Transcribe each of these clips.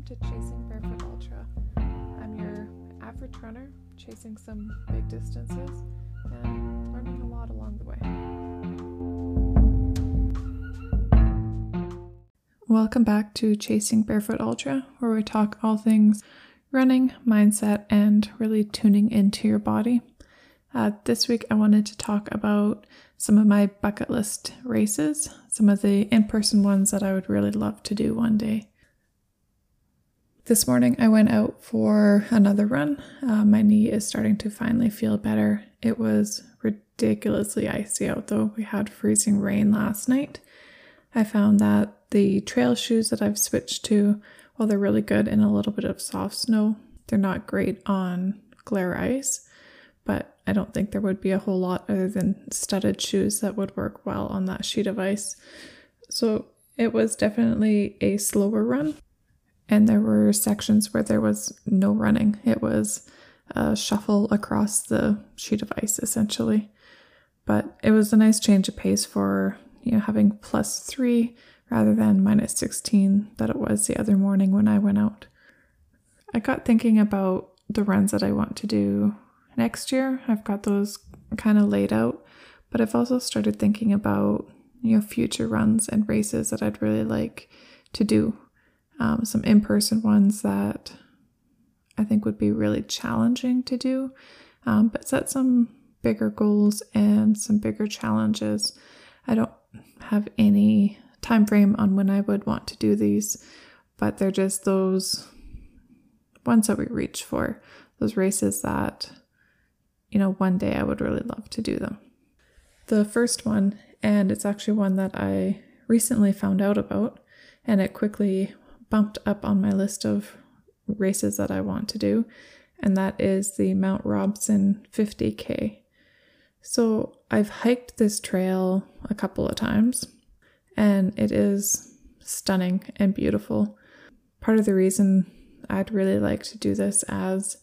welcome to Chasing Barefoot Ultra. I'm your average runner, chasing some big distances and learning a lot along the way. Welcome back to Chasing Barefoot Ultra, where we talk all things running, mindset, and really tuning into your body. Uh, this week, I wanted to talk about some of my bucket list races, some of the in person ones that I would really love to do one day. This morning I went out for another run. Uh, my knee is starting to finally feel better. It was ridiculously icy out though. We had freezing rain last night. I found that the trail shoes that I've switched to, while they're really good in a little bit of soft snow, they're not great on glare ice. But I don't think there would be a whole lot other than studded shoes that would work well on that sheet of ice. So it was definitely a slower run and there were sections where there was no running. It was a shuffle across the sheet of ice essentially. But it was a nice change of pace for, you know, having plus three rather than minus 16 that it was the other morning when I went out. I got thinking about the runs that I want to do next year. I've got those kind of laid out, but I've also started thinking about, you know, future runs and races that I'd really like to do um, some in person ones that I think would be really challenging to do, um, but set some bigger goals and some bigger challenges. I don't have any time frame on when I would want to do these, but they're just those ones that we reach for, those races that, you know, one day I would really love to do them. The first one, and it's actually one that I recently found out about, and it quickly bumped up on my list of races that I want to do, and that is the Mount Robson 50K. So I've hiked this trail a couple of times, and it is stunning and beautiful. Part of the reason I'd really like to do this as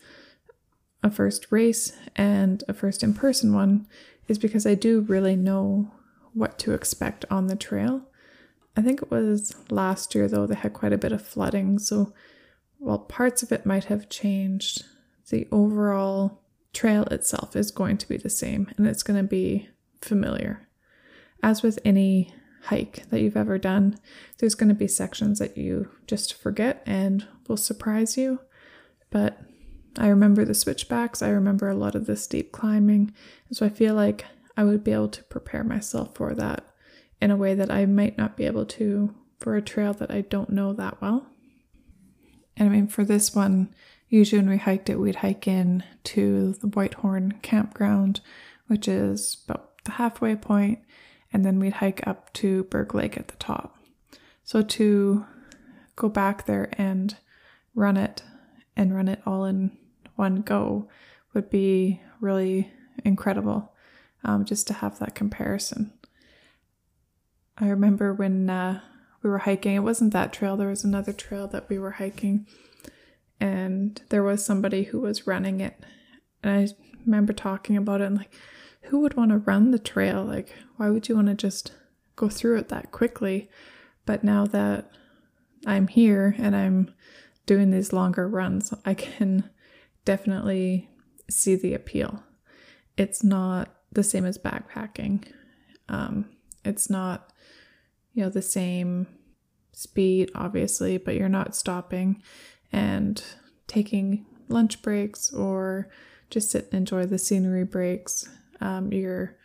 a first race and a first in person one is because I do really know what to expect on the trail. I think it was last year though, they had quite a bit of flooding. So while parts of it might have changed, the overall trail itself is going to be the same and it's going to be familiar. As with any hike that you've ever done, there's going to be sections that you just forget and will surprise you. But I remember the switchbacks, I remember a lot of the steep climbing, so I feel like I would be able to prepare myself for that in a way that I might not be able to for a trail that I don't know that well. And I mean, for this one, usually when we hiked it, we'd hike in to the Whitehorn campground, which is about the halfway point, and then we'd hike up to Berg Lake at the top. So to go back there and run it and run it all in one go would be really incredible um, just to have that comparison. I remember when uh, we were hiking, it wasn't that trail, there was another trail that we were hiking, and there was somebody who was running it. And I remember talking about it and like, who would want to run the trail? Like, why would you want to just go through it that quickly? But now that I'm here and I'm doing these longer runs, I can definitely see the appeal. It's not the same as backpacking. Um, it's not you know, the same speed, obviously, but you're not stopping and taking lunch breaks or just sit and enjoy the scenery breaks. Um, you're,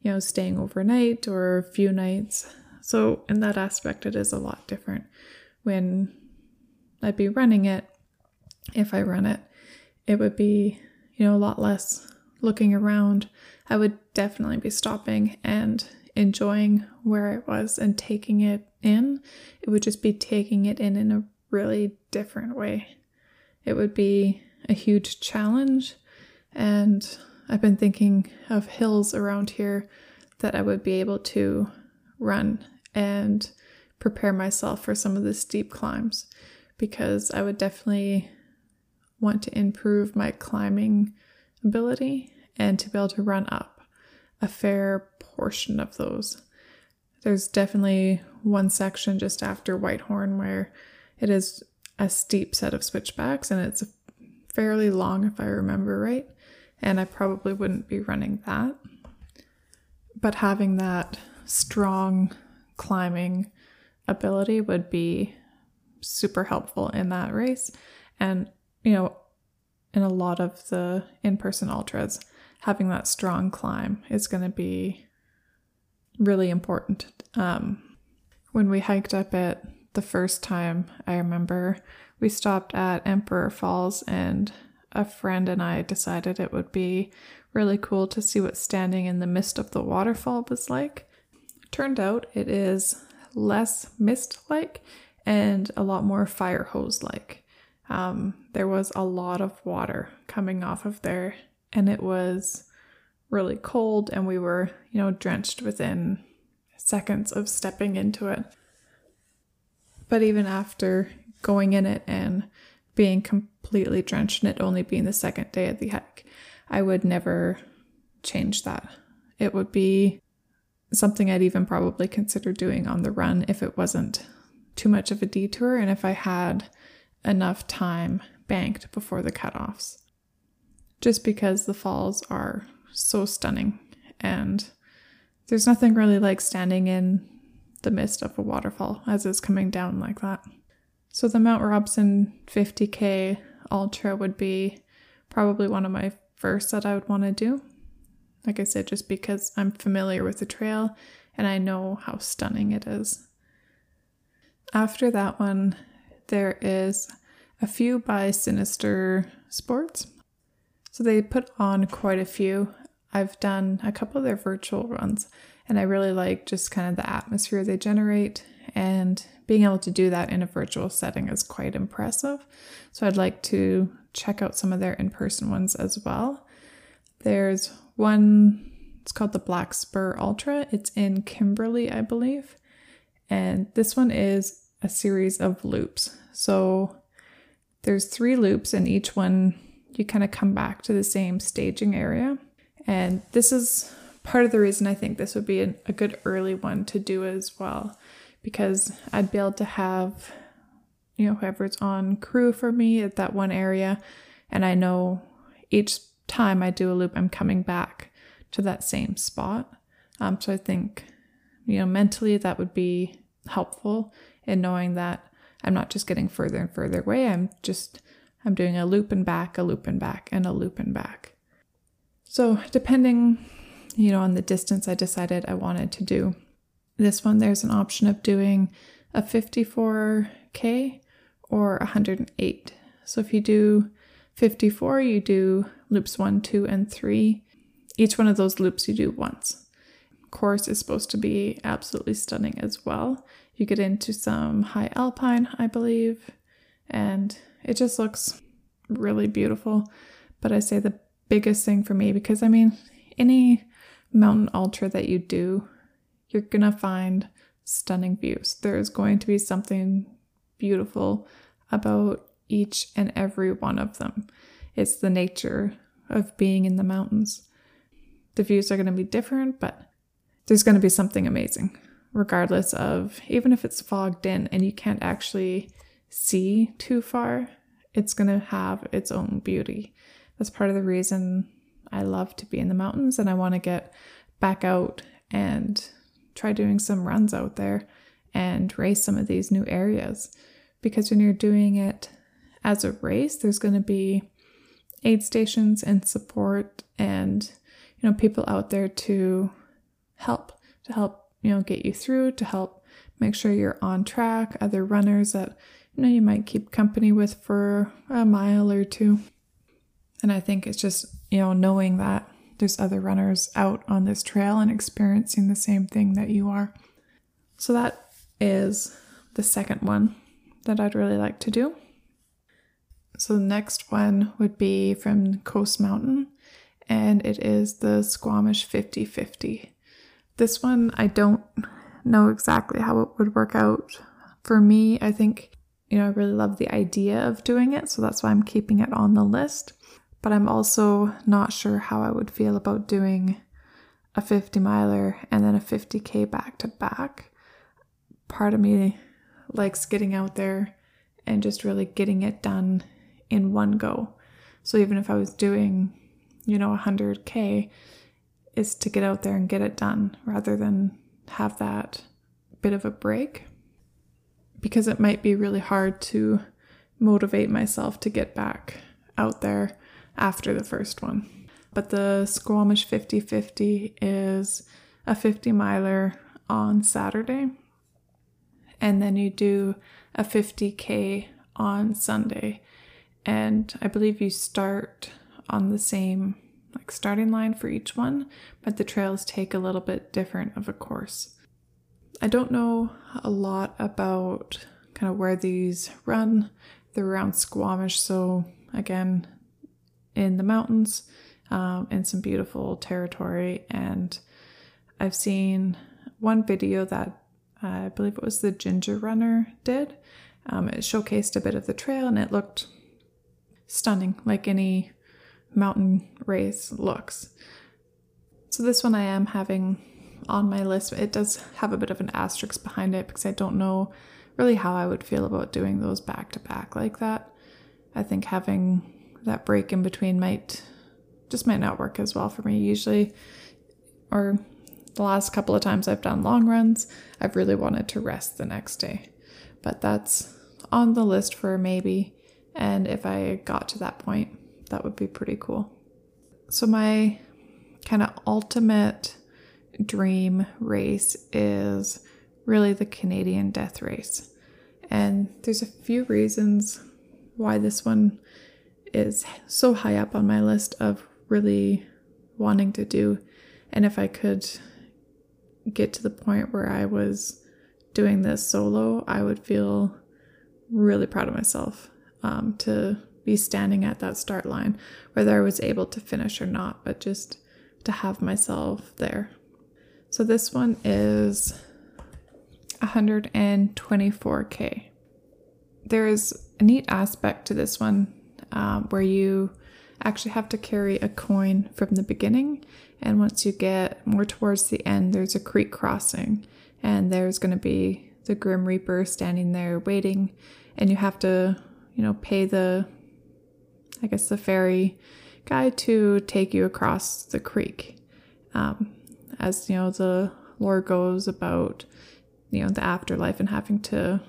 you know, staying overnight or a few nights. So, in that aspect, it is a lot different. When I'd be running it, if I run it, it would be, you know, a lot less looking around. I would definitely be stopping and enjoying where I was and taking it in. It would just be taking it in in a really different way. It would be a huge challenge. And I've been thinking of hills around here that I would be able to run and prepare myself for some of the steep climbs because I would definitely want to improve my climbing ability and to be able to run up a fair portion of those. There's definitely one section just after Whitehorn where it is a steep set of switchbacks and it's fairly long if I remember right. And I probably wouldn't be running that. But having that strong climbing ability would be super helpful in that race. And, you know, in a lot of the in person ultras, having that strong climb is going to be really important. Um, when we hiked up it the first time, I remember we stopped at Emperor Falls, and a friend and I decided it would be really cool to see what standing in the mist of the waterfall was like. Turned out it is less mist like and a lot more fire hose like. Um, there was a lot of water coming off of there, and it was really cold, and we were, you know, drenched within seconds of stepping into it. But even after going in it and being completely drenched, and it only being the second day of the hike, I would never change that. It would be something I'd even probably consider doing on the run if it wasn't too much of a detour and if I had enough time banked before the cutoffs. Just because the falls are so stunning and there's nothing really like standing in the mist of a waterfall as it's coming down like that. So the Mount Robson 50k ultra would be probably one of my first that I would want to do. Like I said, just because I'm familiar with the trail and I know how stunning it is. After that one, there is a few by Sinister Sports. So they put on quite a few. I've done a couple of their virtual runs and I really like just kind of the atmosphere they generate and being able to do that in a virtual setting is quite impressive. So I'd like to check out some of their in person ones as well. There's one, it's called the Black Spur Ultra. It's in Kimberley, I believe. And this one is a series of loops. So there's three loops, and each one you kind of come back to the same staging area. And this is part of the reason I think this would be an, a good early one to do as well, because I'd be able to have, you know, whoever's on crew for me at that one area, and I know each time I do a loop, I'm coming back to that same spot. Um, so I think, you know, mentally that would be helpful in knowing that I'm not just getting further and further away. I'm just, I'm doing a loop and back, a loop and back, and a loop and back. So depending, you know, on the distance I decided I wanted to do this one, there's an option of doing a 54K or 108. So if you do 54, you do loops one, two, and three. Each one of those loops you do once. Course is supposed to be absolutely stunning as well. You get into some high alpine, I believe, and it just looks really beautiful. But I say the biggest thing for me, because I mean, any mountain ultra that you do, you're gonna find stunning views. There's going to be something beautiful about each and every one of them. It's the nature of being in the mountains. The views are going to be different, but there's going to be something amazing, regardless of even if it's fogged in and you can't actually see too far, it's going to have its own beauty. That's part of the reason I love to be in the mountains and I want to get back out and try doing some runs out there and race some of these new areas. Because when you're doing it as a race, there's going to be aid stations and support and you know people out there to help to help you know get you through to help make sure you're on track other runners that you know you might keep company with for a mile or two and i think it's just you know knowing that there's other runners out on this trail and experiencing the same thing that you are so that is the second one that i'd really like to do so the next one would be from Coast Mountain, and it is the Squamish 50 50. This one, I don't know exactly how it would work out for me. I think, you know, I really love the idea of doing it, so that's why I'm keeping it on the list. But I'm also not sure how I would feel about doing a 50 miler and then a 50k back to back. Part of me likes getting out there and just really getting it done in one go. So even if I was doing, you know, 100K, is to get out there and get it done rather than have that bit of a break. Because it might be really hard to motivate myself to get back out there after the first one. But the Squamish 50 50 is a 50 miler on Saturday, and then you do a 50k on Sunday. And I believe you start on the same like starting line for each one, but the trails take a little bit different of a course. I don't know a lot about kind of where these run. They're around Squamish, so again, in the mountains, um, in some beautiful territory. And I've seen one video that uh, I believe it was the Ginger Runner did. Um, it showcased a bit of the trail and it looked stunning, like any mountain race looks. So, this one I am having on my list. It does have a bit of an asterisk behind it because I don't know really how I would feel about doing those back to back like that. I think having that break in between might just might not work as well for me usually or the last couple of times I've done long runs, I've really wanted to rest the next day. But that's on the list for maybe. And if I got to that point, that would be pretty cool. So, my kind of ultimate dream race is really the Canadian Death Race. And there's a few reasons why this one is so high up on my list of really wanting to do. And if I could get to the point where I was doing this solo, I would feel really proud of myself um, to be standing at that start line, whether I was able to finish or not, but just to have myself there. So this one is 124k. There is a neat aspect to this one um, where you actually have to carry a coin from the beginning. And once you get more towards the end, there's a creek crossing, and there's going to be the Grim Reaper standing there waiting, and you have to, you know, pay the, I guess, the ferry guy to take you across the creek. Um, as you know, the lore goes about, you know, the afterlife and having to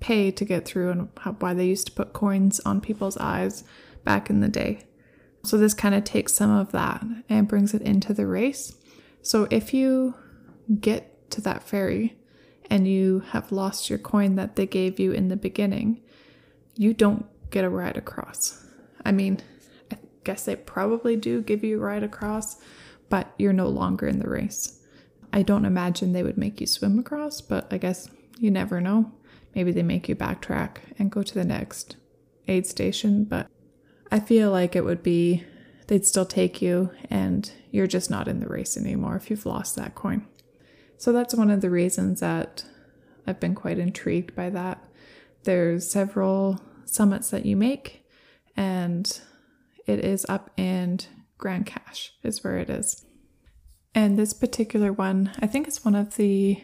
pay to get through, and how, why they used to put coins on people's eyes back in the day. So this kind of takes some of that and brings it into the race. So if you get to that ferry and you have lost your coin that they gave you in the beginning, you don't get a ride across. I mean, I guess they probably do give you a ride across, but you're no longer in the race. I don't imagine they would make you swim across, but I guess you never know. Maybe they make you backtrack and go to the next aid station, but I feel like it would be they'd still take you and you're just not in the race anymore if you've lost that coin. So that's one of the reasons that I've been quite intrigued by that. There's several summits that you make and it is up in Grande Cache is where it is. And this particular one, I think it's one of the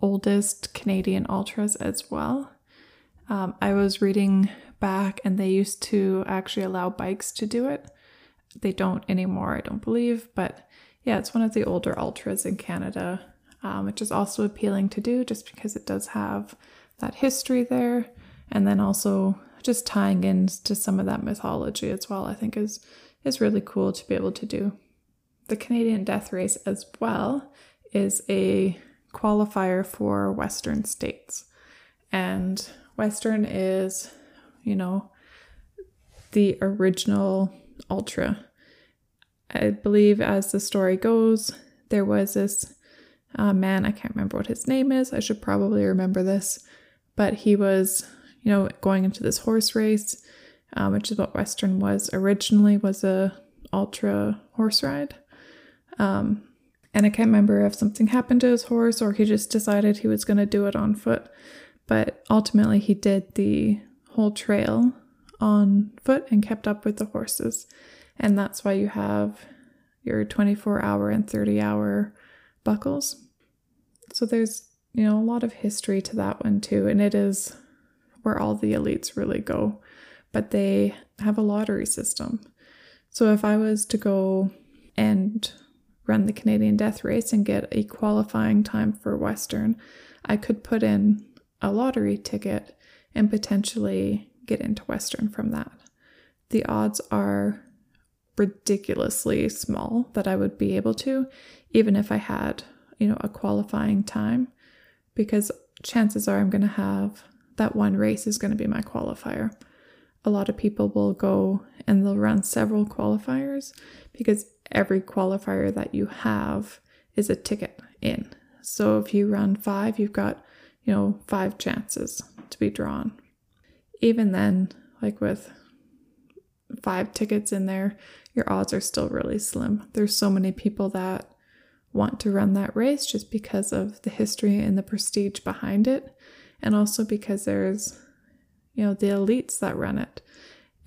oldest Canadian ultras as well. Um, I was reading back and they used to actually allow bikes to do it. They don't anymore, I don't believe, but yeah, it's one of the older ultras in Canada, um, which is also appealing to do just because it does have that history there, and then also just tying into some of that mythology as well. I think is is really cool to be able to do. The Canadian Death Race as well is a qualifier for Western states, and Western is you know, the original Ultra. I believe, as the story goes, there was this uh, man, I can't remember what his name is, I should probably remember this, but he was, you know, going into this horse race, um, which is what Western was originally, was a ultra horse ride. Um, and I can't remember if something happened to his horse or he just decided he was going to do it on foot. But ultimately, he did the whole trail on foot and kept up with the horses. And that's why you have your 24 hour and 30 hour buckles. So there's, you know, a lot of history to that one too. And it is where all the elites really go, but they have a lottery system. So if I was to go and run the Canadian Death Race and get a qualifying time for Western, I could put in a lottery ticket and potentially get into Western from that. The odds are ridiculously small that I would be able to, even if I had, you know, a qualifying time, because chances are I'm going to have that one race is going to be my qualifier. A lot of people will go and they'll run several qualifiers because every qualifier that you have is a ticket in. So if you run five, you've got, you know, five chances to be drawn. Even then, like with five tickets in there, your odds are still really slim. There's so many people that want to run that race just because of the history and the prestige behind it, and also because there's, you know, the elites that run it,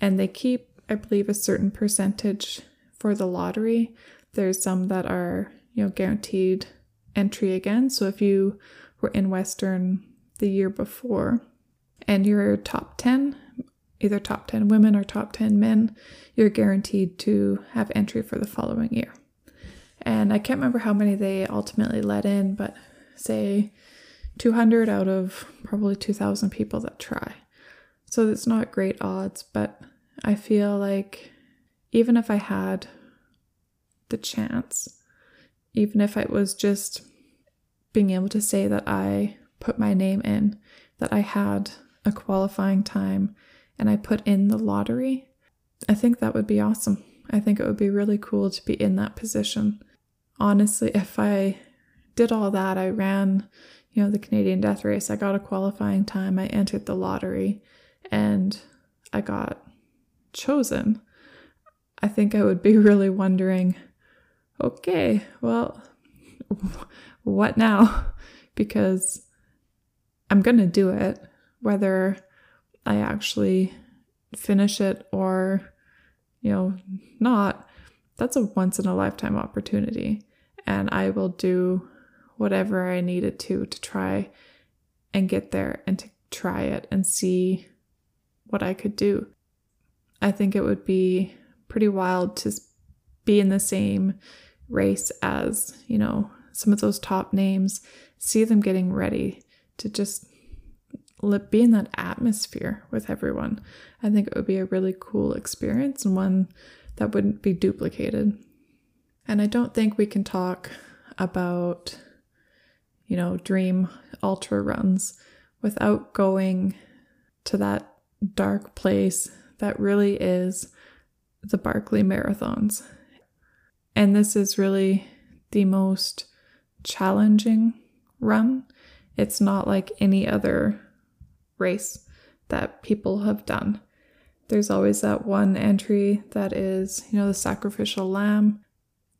and they keep, I believe, a certain percentage for the lottery. There's some that are, you know, guaranteed entry again. So if you were in Western the year before and you're top 10, either top 10 women or top 10 men, you're guaranteed to have entry for the following year. And I can't remember how many they ultimately let in, but say 200 out of probably 2,000 people that try. So it's not great odds, but I feel like even if I had the chance, even if it was just being able to say that I put my name in, that I had a qualifying time, and I put in the lottery, I think that would be awesome. I think it would be really cool to be in that position. Honestly, if I did all that, I ran, you know, the Canadian death race, I got a qualifying time, I entered the lottery, and I got chosen. I think I would be really wondering okay, well, what now? Because I'm going to do it, whether I actually finish it or, you know, not. That's a once in a lifetime opportunity. And I will do whatever I needed to to try and get there and to try it and see what I could do. I think it would be pretty wild to be in the same race as, you know, some of those top names, see them getting ready to just be in that atmosphere with everyone. I think it would be a really cool experience and one that wouldn't be duplicated. And I don't think we can talk about, you know, dream ultra runs without going to that dark place that really is the Barkley marathons. And this is really the most challenging run. It's not like any other race that people have done. There's always that one entry that is, you know, the sacrificial lamb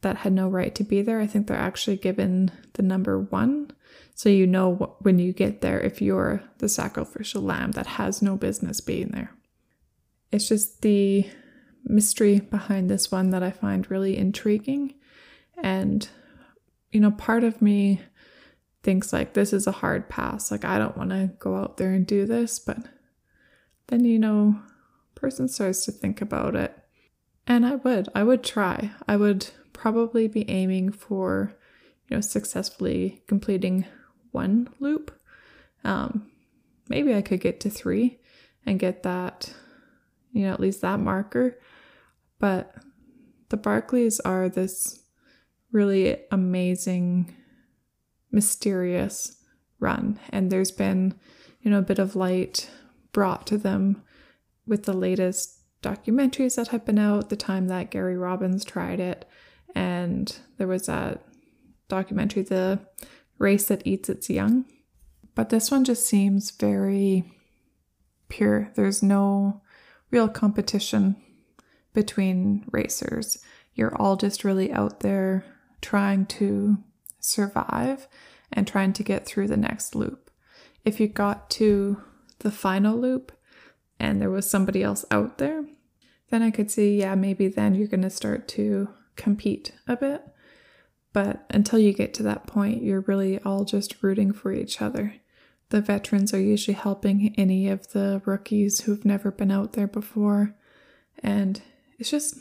that had no right to be there. I think they're actually given the number one. So you know when you get there if you're the sacrificial lamb that has no business being there. It's just the mystery behind this one that I find really intriguing. And, you know, part of me thinks like this is a hard pass. Like, I don't want to go out there and do this. But then, you know, person starts to think about it. And I would, I would try. I would probably be aiming for, you know, successfully completing one loop. Um, maybe I could get to three and get that, you know, at least that marker. But the Barkleys are this really amazing, mysterious run. And there's been, you know, a bit of light brought to them with the latest documentaries that have been out, the time that Gary Robbins tried it. And there was that documentary, The Race That Eats Its Young. But this one just seems very pure. There's no real competition between racers. You're all just really out there trying to survive and trying to get through the next loop. If you got to the final loop and there was somebody else out there, then I could see, yeah, maybe then you're going to start to compete a bit. But until you get to that point, you're really all just rooting for each other. the veterans are usually helping any of the rookies who've never been out there before. And it's just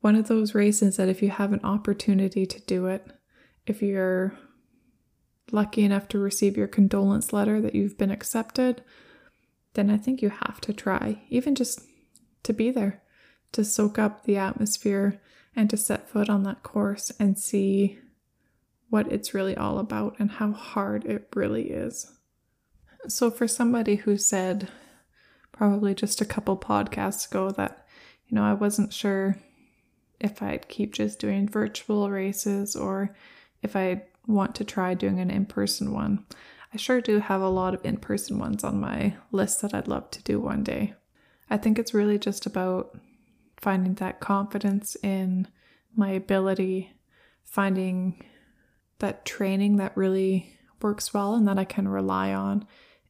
one of those races that if you have an opportunity to do it, if you're lucky enough to receive your condolence letter that you've been accepted, then I think you have to try, even just to be there, to soak up the atmosphere and to set foot on that course and see what it's really all about and how hard it really is. So, for somebody who said probably just a couple podcasts ago that, you know, I wasn't sure if I'd keep just doing virtual races or if I'd want to try doing an in person one. I sure do have a lot of in person ones on my list that I'd love to do one day. I think it's really just about finding that confidence in my ability, finding that training that really works well and that I can rely on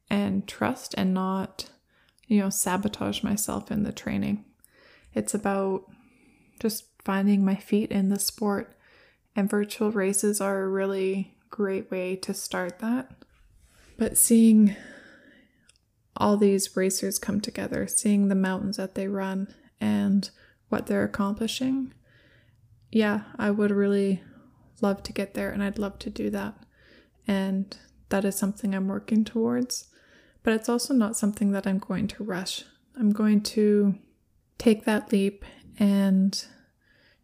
and trust and not, you know, sabotage myself in the training. It's about just finding my feet in the sport, and virtual races are a really great way to start that. But seeing all these racers come together, seeing the mountains that they run and what they're accomplishing, yeah, I would really love to get there and I'd love to do that. And that is something I'm working towards. But it's also not something that I'm going to rush. I'm going to take that leap and,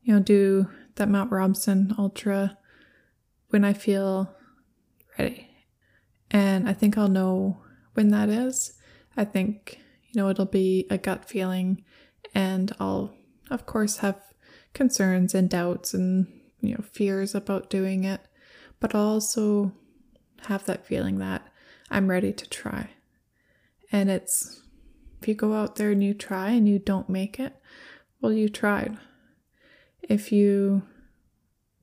you know, do that Mount Robson Ultra when I feel ready. And I think I'll know when that is. I think, you know, it'll be a gut feeling and I'll, of course, have concerns and doubts and you know, fears about doing it, but I'll also have that feeling that I'm ready to try. And it's if you go out there and you try and you don't make it, well, you tried. If you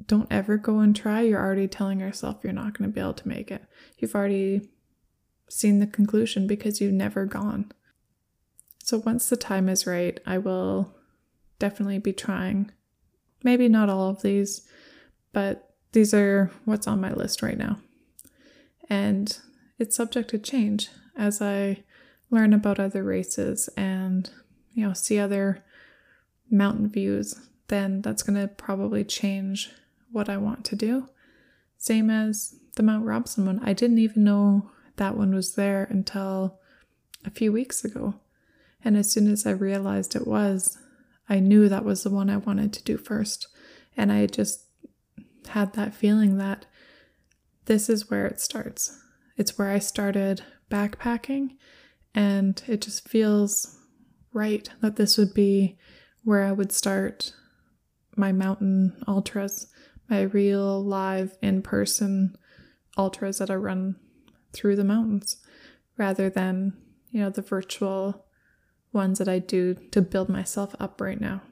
don't ever go and try, you're already telling yourself you're not going to be able to make it. You've already seen the conclusion because you've never gone. So once the time is right, I will definitely be trying Maybe not all of these, but these are what's on my list right now. And it's subject to change as I learn about other races and, you know, see other mountain views, then that's going to probably change what I want to do. Same as the Mount Robson one. I didn't even know that one was there until a few weeks ago. And as soon as I realized it was, I knew that was the one I wanted to do first. And I just had that feeling that this is where it starts. It's where I started backpacking, and it just feels right that this would be where I would start my mountain ultras, my real live in person ultras that I run through the mountains rather than, you know, the virtual ones that I do to build myself up right now.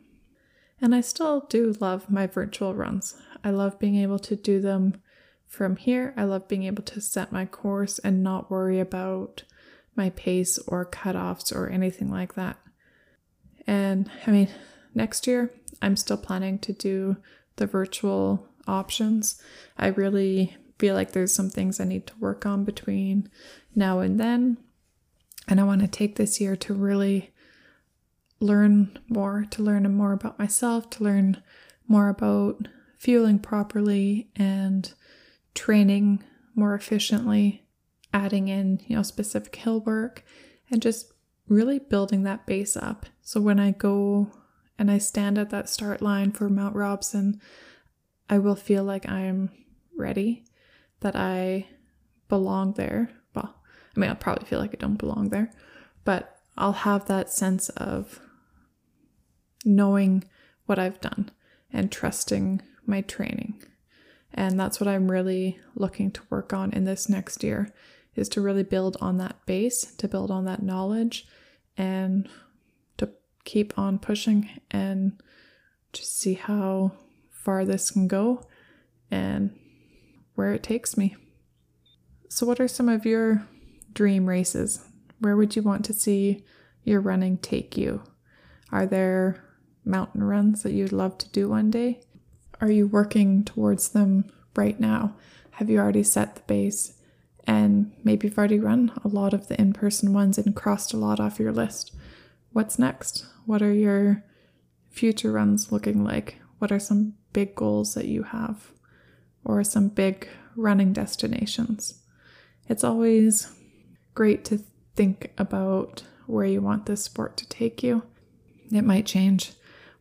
And I still do love my virtual runs. I love being able to do them from here. I love being able to set my course and not worry about my pace or cutoffs or anything like that. And I mean, next year, I'm still planning to do the virtual options. I really feel like there's some things I need to work on between now and then. And I want to take this year to really learn more, to learn more about myself, to learn more about fueling properly and training more efficiently, adding in, you know, specific hill work and just really building that base up. So when I go and I stand at that start line for Mount Robson, I will feel like I'm ready, that I belong there. Well, I mean, I'll probably feel like I don't belong there, but I'll have that sense of knowing what I've done and trusting my training. And that's what I'm really looking to work on in this next year is to really build on that base, to build on that knowledge and to keep on pushing and just see how far this can go and where it takes me. So what are some of your dream races? Where would you want to see your running take you? Are there mountain runs that you'd love to do one day? Are you working towards them right now? Have you already set the base And maybe you've already run a lot of the in person ones and crossed a lot off your list. What's next? What are your future runs looking like? What are some big goals that you have? Or some big running destinations? It's always great to think about where you want this sport to take you. It might change.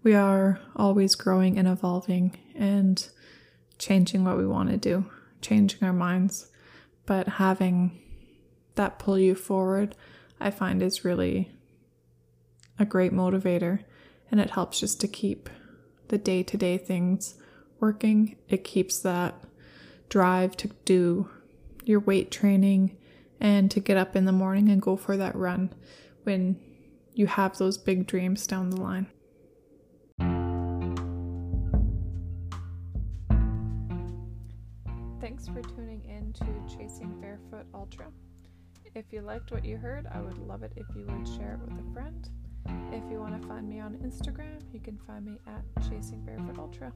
We are always growing and evolving and changing what we want to do, changing our minds. But having that pull you forward, I find is really a great motivator. And it helps just to keep the day to day things working. It keeps that drive to do your weight training and to get up in the morning and go for that run when you have those big dreams down the line. Thanks for tuning in to Chasing Barefoot Ultra. If you liked what you heard, I would love it if you would share it with a friend. If you want to find me on Instagram, you can find me at Chasing Barefoot Ultra.